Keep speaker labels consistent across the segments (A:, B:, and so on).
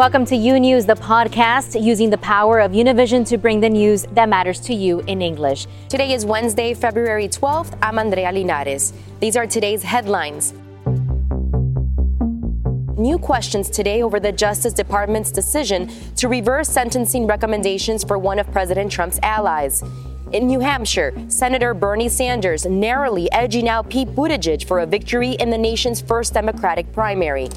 A: Welcome to U News, the podcast using the power of Univision to bring the news that matters to you in English. Today is Wednesday, February 12th. I'm Andrea Linares. These are today's headlines. New questions today over the Justice Department's decision to reverse sentencing recommendations for one of President Trump's allies. In New Hampshire, Senator Bernie Sanders narrowly edging out Pete Buttigieg for a victory in the nation's first Democratic primary.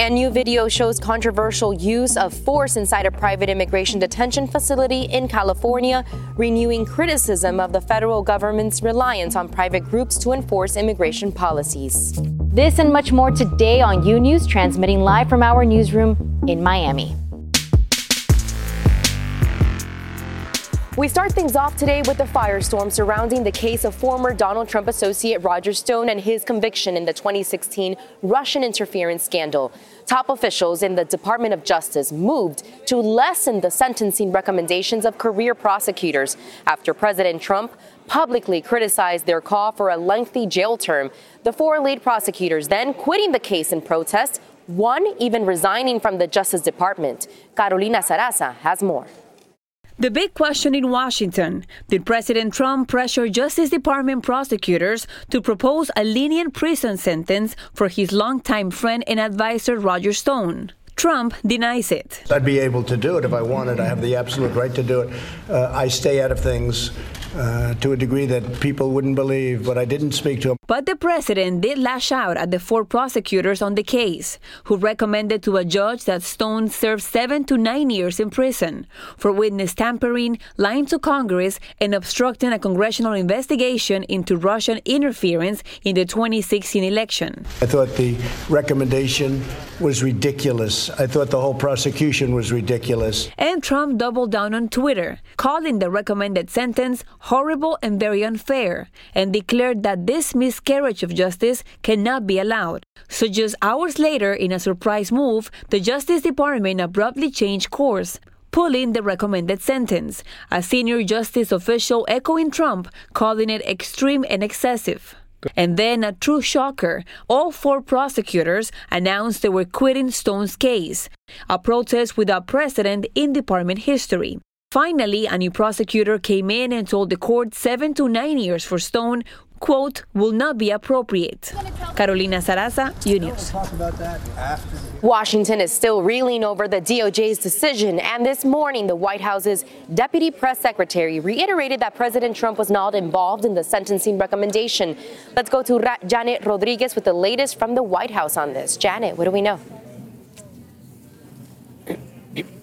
A: And new video shows controversial use of force inside a private immigration detention facility in California, renewing criticism of the federal government's reliance on private groups to enforce immigration policies. This and much more today on U News, transmitting live from our newsroom in Miami. We start things off today with the firestorm surrounding the case of former Donald Trump associate Roger Stone and his conviction in the 2016 Russian interference scandal. Top officials in the Department of Justice moved to lessen the sentencing recommendations of career prosecutors after President Trump publicly criticized their call for a lengthy jail term. The four lead prosecutors then quitting the case in protest, one even resigning from the Justice Department. Carolina Sarasa has more.
B: The big question in Washington did President Trump pressure Justice Department prosecutors to propose a lenient prison sentence for his longtime friend and advisor Roger Stone? Trump denies it.
C: I'd be able to do it if I wanted. I have the absolute right to do it. Uh, I stay out of things uh, to a degree that people wouldn't believe, but I didn't speak to him.
B: But the president did lash out at the four prosecutors on the case, who recommended to a judge that Stone serve seven to nine years in prison for witness tampering, lying to Congress, and obstructing a congressional investigation into Russian interference in the 2016 election.
C: I thought the recommendation was ridiculous. I thought the whole prosecution was ridiculous.
B: And Trump doubled down on Twitter, calling the recommended sentence horrible and very unfair, and declared that this miscarriage of justice cannot be allowed. So, just hours later, in a surprise move, the Justice Department abruptly changed course pulling the recommended sentence, a senior justice official echoing Trump, calling it extreme and excessive. And then, a true shocker, all four prosecutors announced they were quitting Stone's case, a protest without precedent in department history. Finally, a new prosecutor came in and told the court seven to nine years for Stone, quote, will not be appropriate. Carolina Sarasa, News.
A: Washington is still reeling over the DOJ's decision, and this morning, the White House's deputy press secretary reiterated that President Trump was not involved in the sentencing recommendation. Let's go to Ra- Janet Rodriguez with the latest from the White House on this. Janet, what do we know?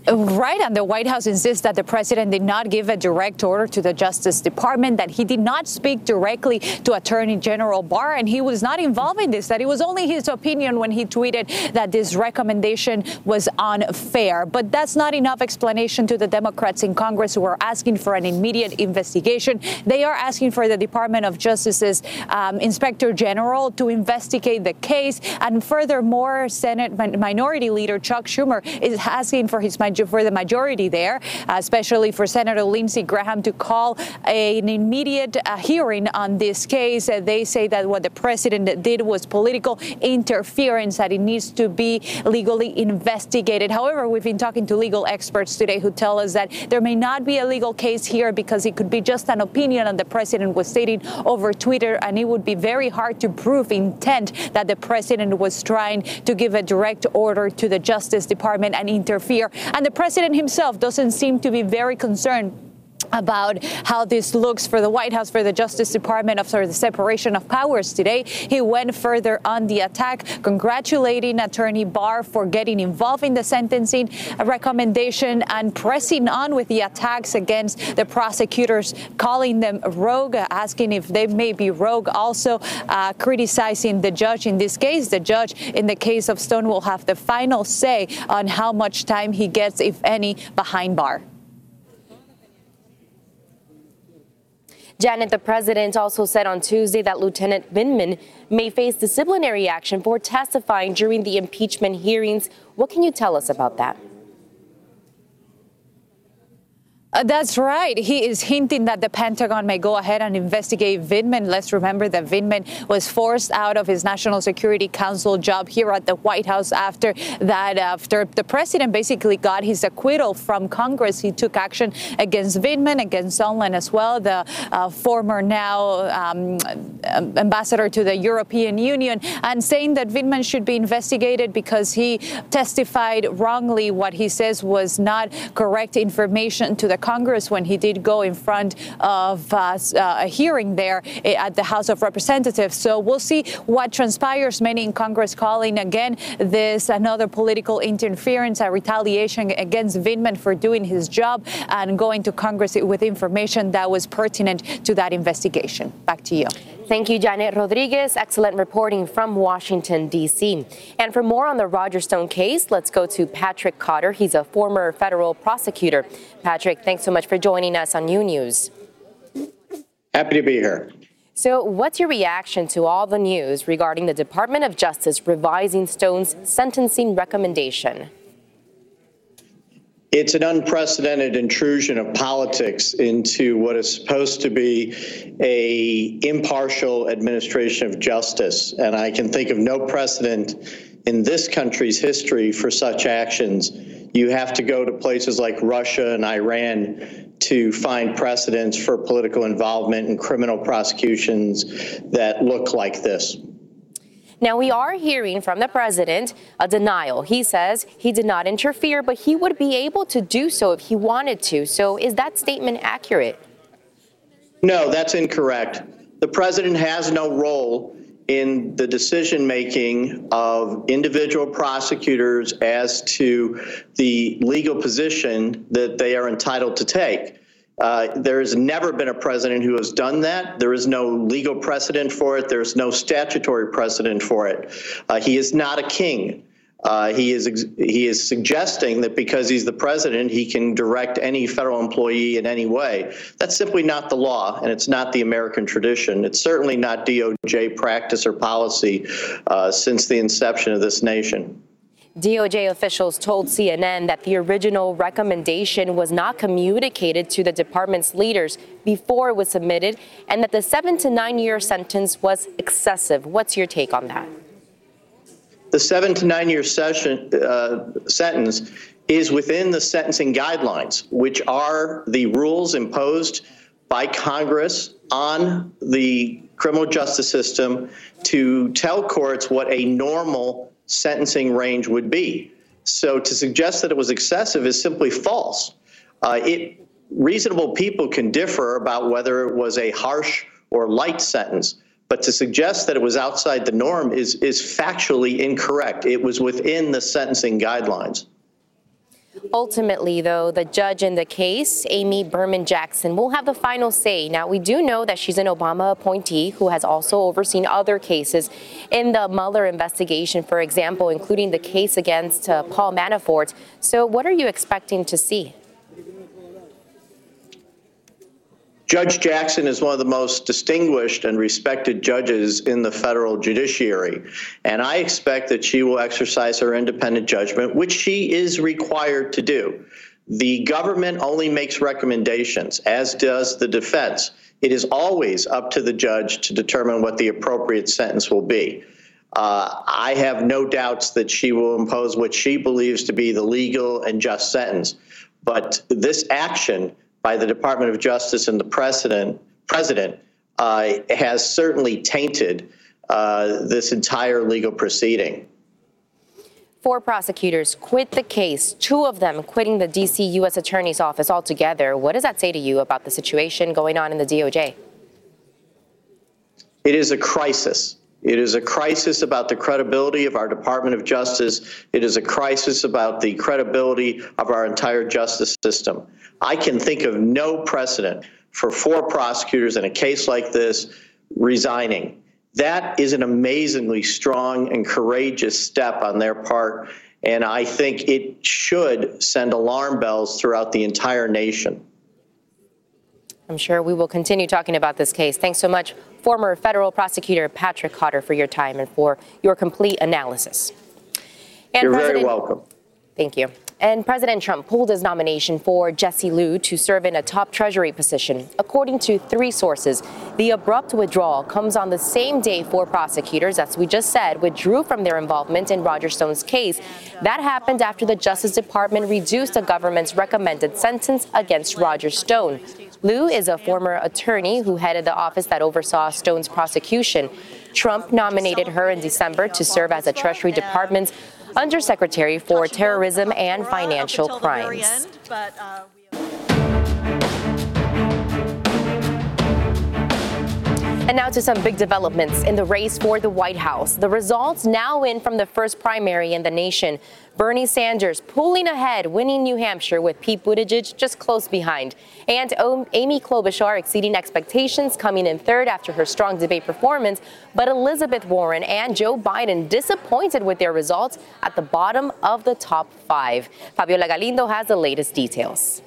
D: Right, and the White House insists that the president did not give a direct order to the Justice Department, that he did not speak directly to Attorney General Barr, and he was not involved in this, that it was only his opinion when he tweeted that this recommendation was unfair. But that's not enough explanation to the Democrats in Congress who are asking for an immediate investigation. They are asking for the Department of Justice's um, Inspector General to investigate the case. And furthermore, Senate Minority Leader Chuck Schumer is asking for his for the majority there, especially for Senator Lindsey Graham to call an immediate uh, hearing on this case. Uh, they say that what the president did was political interference, that it needs to be legally investigated. However, we've been talking to legal experts today who tell us that there may not be a legal case here because it could be just an opinion and the president was stating over Twitter, and it would be very hard to prove intent that the president was trying to give a direct order to the Justice Department and interfere. And the president himself doesn't seem to be very concerned about how this looks for the White House, for the Justice Department, of sort of the separation of powers today. He went further on the attack, congratulating Attorney Barr for getting involved in the sentencing recommendation and pressing on with the attacks against the prosecutors, calling them rogue, asking if they may be rogue, also uh, criticizing the judge in this case. The judge in the case of Stone will have the final say on how much time he gets, if any, behind bar.
A: Janet, the president also said on Tuesday that Lieutenant Vindman may face disciplinary action for testifying during the impeachment hearings. What can you tell us about that?
D: Uh, that's right. He is hinting that the Pentagon may go ahead and investigate Vindman. Let's remember that Vindman was forced out of his National Security Council job here at the White House after that, after the president basically got his acquittal from Congress. He took action against Vindman, against Sondland as well, the uh, former now um, ambassador to the European Union, and saying that Vindman should be investigated because he testified wrongly what he says was not correct information to the Congress when he did go in front of uh, a hearing there at the House of Representatives. So we'll see what transpires. Many in Congress calling again this another political interference, a retaliation against Vindman for doing his job and going to Congress with information that was pertinent to that investigation. Back to you.
A: Thank you, Janet Rodriguez. Excellent reporting from Washington, D.C. And for more on the Roger Stone case, let's go to Patrick Cotter. He's a former federal prosecutor. Patrick, thanks so much for joining us on U News.
E: Happy to be here.
A: So, what's your reaction to all the news regarding the Department of Justice revising Stone's sentencing recommendation?
E: It's an unprecedented intrusion of politics into what is supposed to be a impartial administration of justice. And I can think of no precedent in this country's history for such actions. You have to go to places like Russia and Iran to find precedents for political involvement and criminal prosecutions that look like this.
A: Now, we are hearing from the president a denial. He says he did not interfere, but he would be able to do so if he wanted to. So, is that statement accurate?
E: No, that's incorrect. The president has no role in the decision making of individual prosecutors as to the legal position that they are entitled to take. Uh, there has never been a president who has done that. There is no legal precedent for it. There's no statutory precedent for it. Uh, he is not a king. Uh, he is he is suggesting that because he's the president, he can direct any federal employee in any way. That's simply not the law, and it's not the American tradition. It's certainly not DOJ practice or policy uh, since the inception of this nation.
A: DOJ officials told CNN that the original recommendation was not communicated to the department's leaders before it was submitted and that the seven to nine year sentence was excessive. What's your take on that?
E: The seven to nine year session, uh, sentence is within the sentencing guidelines, which are the rules imposed by Congress on the criminal justice system to tell courts what a normal sentencing range would be. So to suggest that it was excessive is simply false. Uh, it, reasonable people can differ about whether it was a harsh or light sentence, but to suggest that it was outside the norm is, is factually incorrect. It was within the sentencing guidelines.
A: Ultimately, though, the judge in the case, Amy Berman Jackson, will have the final say. Now, we do know that she's an Obama appointee who has also overseen other cases in the Mueller investigation, for example, including the case against uh, Paul Manafort. So, what are you expecting to see?
E: Judge Jackson is one of the most distinguished and respected judges in the federal judiciary, and I expect that she will exercise her independent judgment, which she is required to do. The government only makes recommendations, as does the defense. It is always up to the judge to determine what the appropriate sentence will be. Uh, I have no doubts that she will impose what she believes to be the legal and just sentence. But this action by the Department of Justice and the president, president uh, has certainly tainted uh, this entire legal proceeding.
A: Four prosecutors quit the case, two of them quitting the D.C. U.S. Attorney's Office altogether. What does that say to you about the situation going on in the DOJ?
E: It is a crisis. It is a crisis about the credibility of our Department of Justice. It is a crisis about the credibility of our entire justice system. I can think of no precedent for four prosecutors in a case like this resigning. That is an amazingly strong and courageous step on their part, and I think it should send alarm bells throughout the entire nation.
A: I'm sure we will continue talking about this case. Thanks so much, former federal prosecutor Patrick Cotter, for your time and for your complete analysis.
E: And You're President, very welcome.
A: Thank you. And President Trump pulled his nomination for Jesse Liu to serve in a top Treasury position. According to three sources, the abrupt withdrawal comes on the same day four prosecutors, as we just said, withdrew from their involvement in Roger Stone's case. That happened after the Justice Department reduced the government's recommended sentence against Roger Stone. Liu is a former attorney who headed the office that oversaw Stone's prosecution. Trump nominated her in December to serve as a Treasury Department's Undersecretary for Terrorism and Financial Crimes. And now to some big developments in the race for the White House. The results now in from the first primary in the nation. Bernie Sanders pulling ahead, winning New Hampshire with Pete Buttigieg just close behind. And Amy Klobuchar exceeding expectations, coming in third after her strong debate performance. But Elizabeth Warren and Joe Biden disappointed with their results at the bottom of the top five. Fabiola Galindo has the latest details.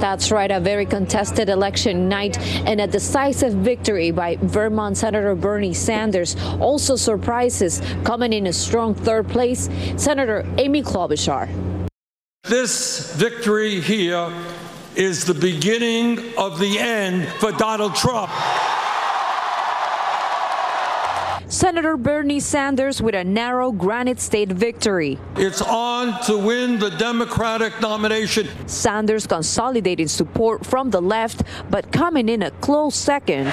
F: That's right, a very contested election night and a decisive victory by Vermont Senator Bernie Sanders. Also surprises coming in a strong third place, Senator Amy Klobuchar.
G: This victory here is the beginning of the end for Donald Trump.
F: Senator Bernie Sanders with a narrow Granite State victory.
G: It's on to win the Democratic nomination.
F: Sanders consolidating support from the left, but coming in a close second.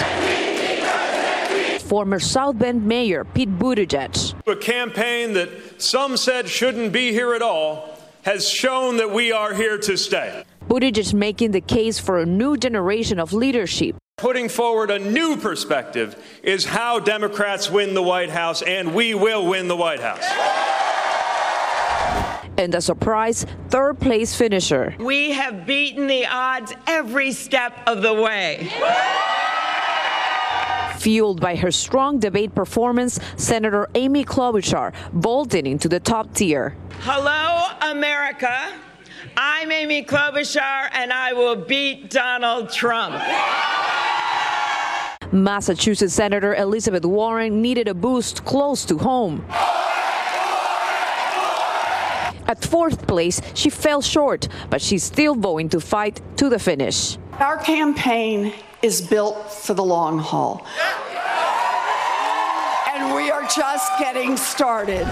F: Former South Bend Mayor Pete Buttigieg.
H: A campaign that some said shouldn't be here at all has shown that we are here to stay.
F: Buttigieg making the case for a new generation of leadership.
H: Putting forward a new perspective is how Democrats win the White House, and we will win the White House.
F: And a surprise third place finisher.
I: We have beaten the odds every step of the way.
F: Fueled by her strong debate performance, Senator Amy Klobuchar vaulting into the top tier.
I: Hello, America. I'm Amy Klobuchar, and I will beat Donald Trump.
F: Massachusetts Senator Elizabeth Warren needed a boost close to home. At fourth place, she fell short, but she's still going to fight to the finish.
J: Our campaign is built for the long haul. And we are just getting started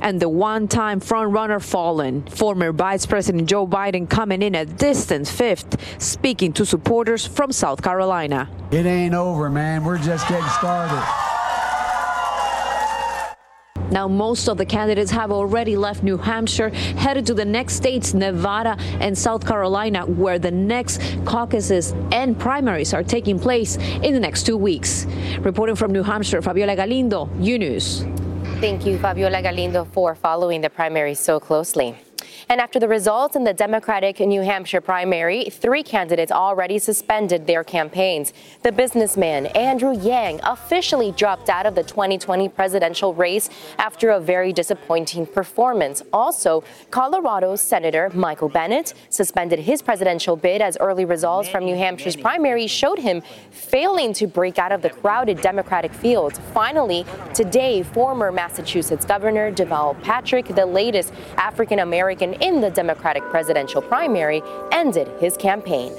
F: and the one time frontrunner fallen. Former Vice President Joe Biden coming in a distant fifth, speaking to supporters from South Carolina.
K: It ain't over, man. We're just getting started.
F: Now, most of the candidates have already left New Hampshire, headed to the next states, Nevada and South Carolina, where the next caucuses and primaries are taking place in the next two weeks. Reporting from New Hampshire, Fabiola Galindo, U News.
A: Thank you, Fabiola Galindo, for following the primary so closely. And after the results in the Democratic New Hampshire primary, three candidates already suspended their campaigns. The businessman Andrew Yang officially dropped out of the 2020 presidential race after a very disappointing performance. Also, Colorado Senator Michael Bennet suspended his presidential bid as early results from New Hampshire's primary showed him failing to break out of the crowded Democratic field. Finally, today, former Massachusetts Governor Deval Patrick, the latest African American in the Democratic presidential primary, ended his campaign.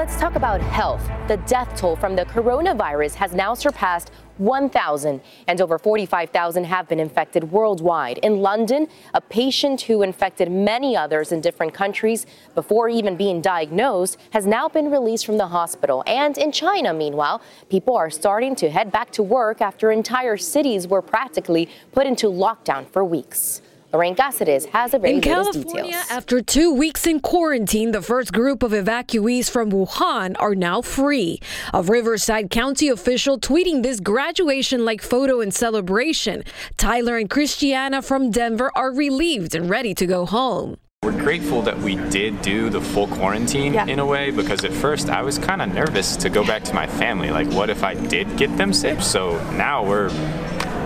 A: Let's talk about health. The death toll from the coronavirus has now surpassed 1,000, and over 45,000 have been infected worldwide. In London, a patient who infected many others in different countries before even being diagnosed has now been released from the hospital. And in China, meanwhile, people are starting to head back to work after entire cities were practically put into lockdown for weeks. Lorraine Cáceres has a very
L: In California,
A: details.
L: after two weeks in quarantine, the first group of evacuees from Wuhan are now free. A Riverside County official tweeting this graduation-like photo in celebration. Tyler and Christiana from Denver are relieved and ready to go home.
M: We're grateful that we did do the full quarantine yeah. in a way because at first I was kind of nervous to go back to my family. Like, what if I did get them sick? So now we're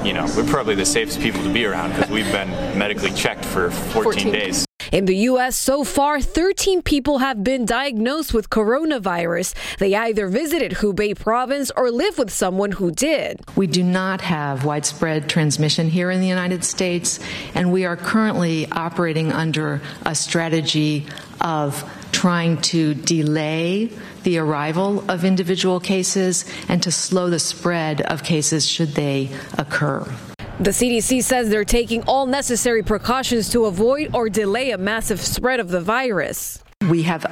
M: you know, we're probably the safest people to be around because we've been medically checked for 14, 14 days.
L: In the U.S., so far, 13 people have been diagnosed with coronavirus. They either visited Hubei province or live with someone who did.
N: We do not have widespread transmission here in the United States, and we are currently operating under a strategy of trying to delay the arrival of individual cases and to slow the spread of cases should they occur.
L: The CDC says they're taking all necessary precautions to avoid or delay a massive spread of the virus.
N: We have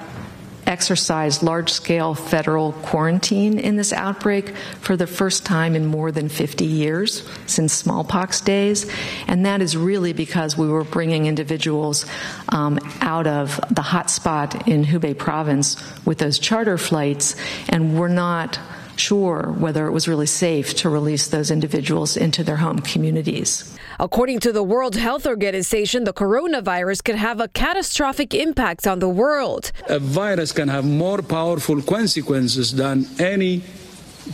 N: exercised large scale federal quarantine in this outbreak for the first time in more than 50 years since smallpox days. And that is really because we were bringing individuals um, out of the hotspot in Hubei province with those charter flights, and we're not sure whether it was really safe to release those individuals into their home communities.
L: According to the World Health Organization, the coronavirus could have a catastrophic impact on the world.
O: A virus can have more powerful consequences than any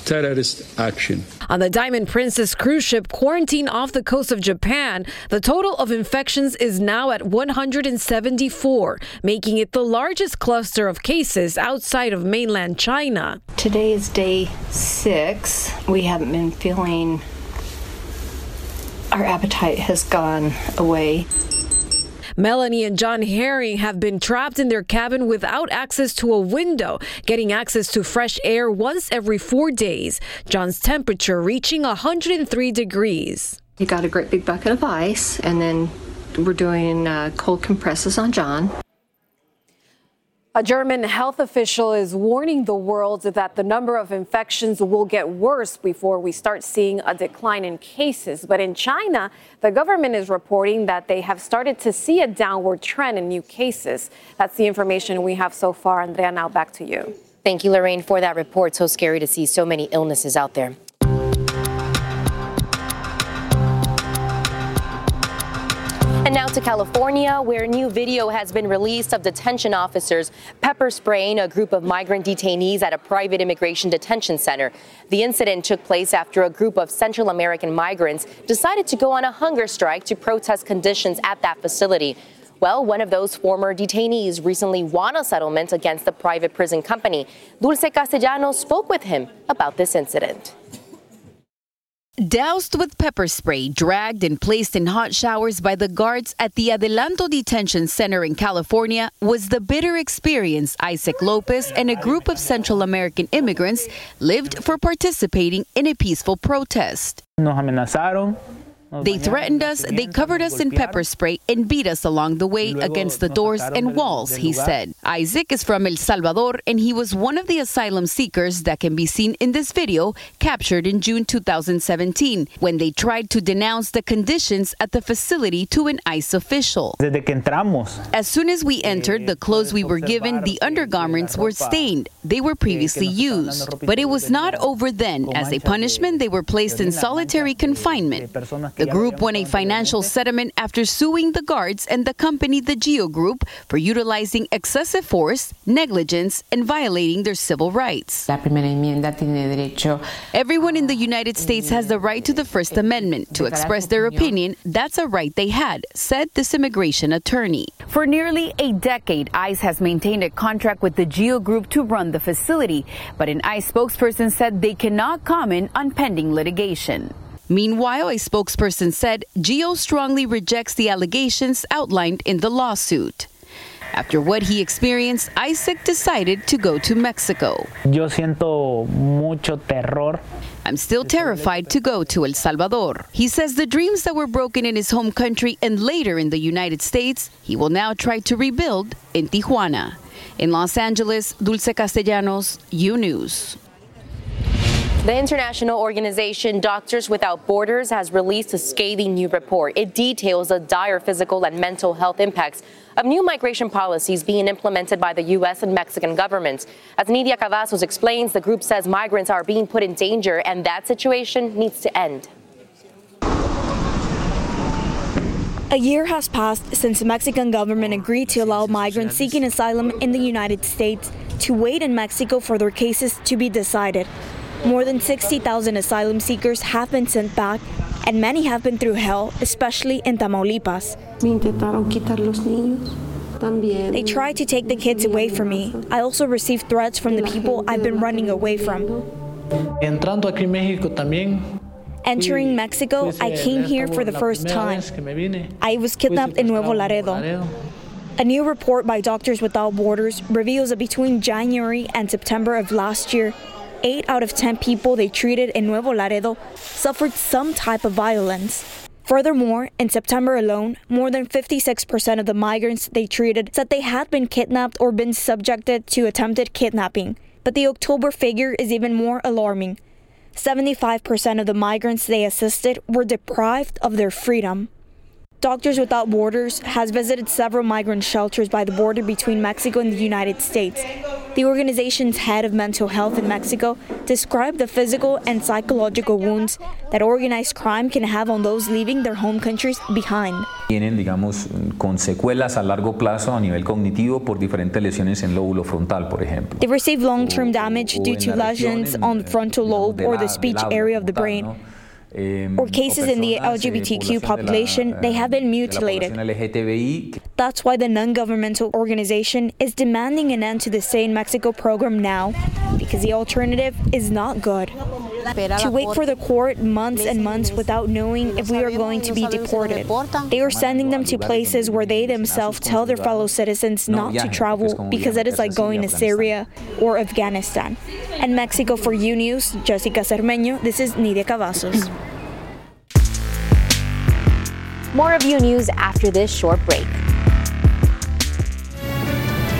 O: terrorist action.
L: On the Diamond Princess cruise ship quarantine off the coast of Japan, the total of infections is now at 174, making it the largest cluster of cases outside of mainland China.
P: Today is day six. We haven't been feeling our appetite has gone away.
L: Melanie and John Herring have been trapped in their cabin without access to a window, getting access to fresh air once every four days. John's temperature reaching 103 degrees.
P: He got a great big bucket of ice, and then we're doing uh, cold compresses on John.
L: A German health official is warning the world that the number of infections will get worse before we start seeing a decline in cases. But in China, the government is reporting that they have started to see a downward trend in new cases. That's the information we have so far. Andrea, now back to you.
A: Thank you, Lorraine, for that report. So scary to see so many illnesses out there. And now to California, where new video has been released of detention officers pepper spraying a group of migrant detainees at a private immigration detention center. The incident took place after a group of Central American migrants decided to go on a hunger strike to protest conditions at that facility. Well, one of those former detainees recently won a settlement against the private prison company. Dulce Castellanos spoke with him about this incident.
Q: Doused with pepper spray, dragged and placed in hot showers by the guards at the Adelanto Detention Center in California was the bitter experience Isaac Lopez and a group of Central American immigrants lived for participating in a peaceful protest.
R: Nos amenazaron,
Q: They threatened us, they covered us in pepper spray, and beat us along the way against the doors and walls, he said. Isaac is from El Salvador, and he was one of the asylum seekers that can be seen in this video captured in June 2017 when they tried to denounce the conditions at the facility to an ICE official.
R: Desde que entramos,
Q: As soon as we entered, the clothes we were given, the undergarments were stained. They were previously used. But it was not over then. As a punishment, they were placed in solitary confinement. The group won a financial settlement after suing the guards and the company, the Geo Group, for utilizing excessive force, negligence, and violating their civil rights.
S: La primera enmienda tiene derecho
Q: Everyone in the United States has the right to the First Amendment to express their opinion. That's a right they had, said this immigration attorney. For nearly a decade, ICE has maintained a contract with the Geo Group to run the facility, but an ICE spokesperson said they cannot comment on pending litigation. Meanwhile, a spokesperson said Geo strongly rejects the allegations outlined in the lawsuit. After what he experienced, Isaac decided to go to Mexico.
R: yo siento mucho terror.
Q: I'm still terrified to go to El Salvador. He says the dreams that were broken in his home country and later in the United States, he will now try to rebuild in Tijuana. In Los Angeles, Dulce Castellanos, U News.
A: The international organization Doctors Without Borders has released a scathing new report. It details the dire physical and mental health impacts of new migration policies being implemented by the U.S. and Mexican governments. As Nidia Cavazos explains, the group says migrants are being put in danger and that situation needs to end.
T: A year has passed since the Mexican government agreed to allow migrants seeking asylum in the United States to wait in Mexico for their cases to be decided. More than 60,000 asylum seekers have been sent back, and many have been through hell, especially in Tamaulipas.
J: Me intentaron quitar los niños.
T: They tried to take the kids away from me. I also received threats from the people I've been running away from.
K: Entrando aquí en México también.
T: Entering Mexico, I came here for the first time. I was kidnapped in Nuevo Laredo. A new report by Doctors Without Borders reveals that between January and September of last year, 8 out of 10 people they treated in Nuevo Laredo suffered some type of violence. Furthermore, in September alone, more than 56% of the migrants they treated said they had been kidnapped or been subjected to attempted kidnapping. But the October figure is even more alarming. 75% of the migrants they assisted were deprived of their freedom. Doctors Without Borders has visited several migrant shelters by the border between Mexico and the United States. The organization's head of mental health in Mexico described the physical and psychological wounds that organized crime can have on those leaving their home countries behind.
U: Tienen, digamos, con secuelas a largo plazo a nivel cognitivo por diferentes lesiones en lóbulo frontal, por ejemplo.
T: They receive long-term damage due to lesions on the frontal lobe or the speech area of the brain. Or cases in the LGBTQ population, they have been mutilated. That's why the non governmental organization is demanding an end to the Stay in Mexico program now, because the alternative is not good. To wait for the court months and months without knowing if we are going to be deported. They are sending them to places where they themselves tell their fellow citizens not to travel because it is like going to Syria or Afghanistan. And Mexico for U News, Jessica Cermeño, this is Nidia Cavazos.
A: More of U News after this short break.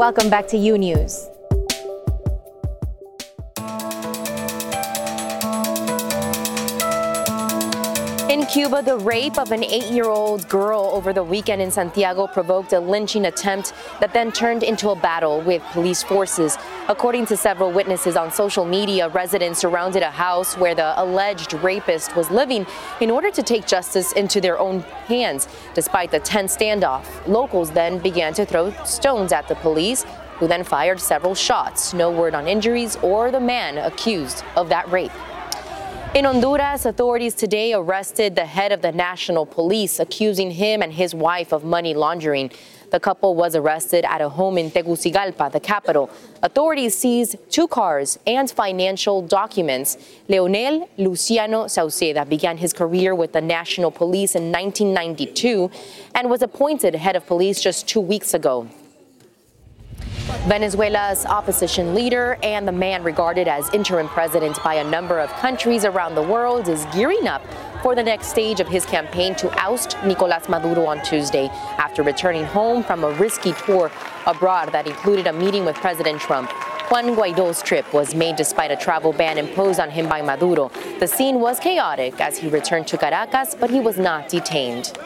A: Welcome back to U News. In Cuba, the rape of an eight year old girl over the weekend in Santiago provoked a lynching attempt that then turned into a battle with police forces. According to several witnesses on social media, residents surrounded a house where the alleged rapist was living in order to take justice into their own hands. Despite the tense standoff, locals then began to throw stones at the police, who then fired several shots. No word on injuries or the man accused of that rape. In Honduras, authorities today arrested the head of the national police, accusing him and his wife of money laundering. The couple was arrested at a home in Tegucigalpa, the capital. Authorities seized two cars and financial documents. Leonel Luciano Sauceda began his career with the National Police in 1992 and was appointed head of police just two weeks ago. Venezuela's opposition leader and the man regarded as interim president by a number of countries around the world is gearing up for the next stage of his campaign to oust Nicolas Maduro on Tuesday after returning home from a risky tour abroad that included a meeting with President Trump. Juan Guaido's trip was made despite a travel ban imposed on him by Maduro. The scene was chaotic as he returned to Caracas, but he was not detained.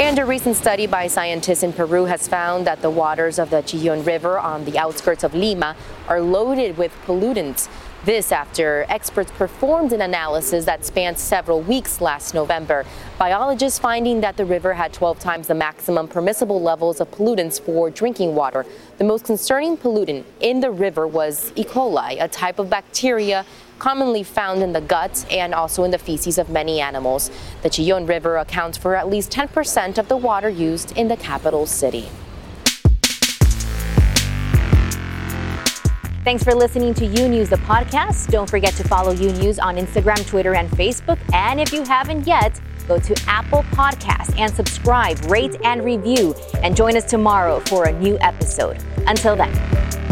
A: And a recent study by scientists in Peru has found that the waters of the Chillon River on the outskirts of Lima are loaded with pollutants. This after experts performed an analysis that spanned several weeks last November. Biologists finding that the river had 12 times the maximum permissible levels of pollutants for drinking water. The most concerning pollutant in the river was E. coli, a type of bacteria commonly found in the guts and also in the feces of many animals. The Chillon River accounts for at least 10% of the water used in the capital city. Thanks for listening to U News, the podcast. Don't forget to follow U News on Instagram, Twitter, and Facebook. And if you haven't yet, go to Apple Podcasts and subscribe, rate, and review. And join us tomorrow for a new episode. Until then.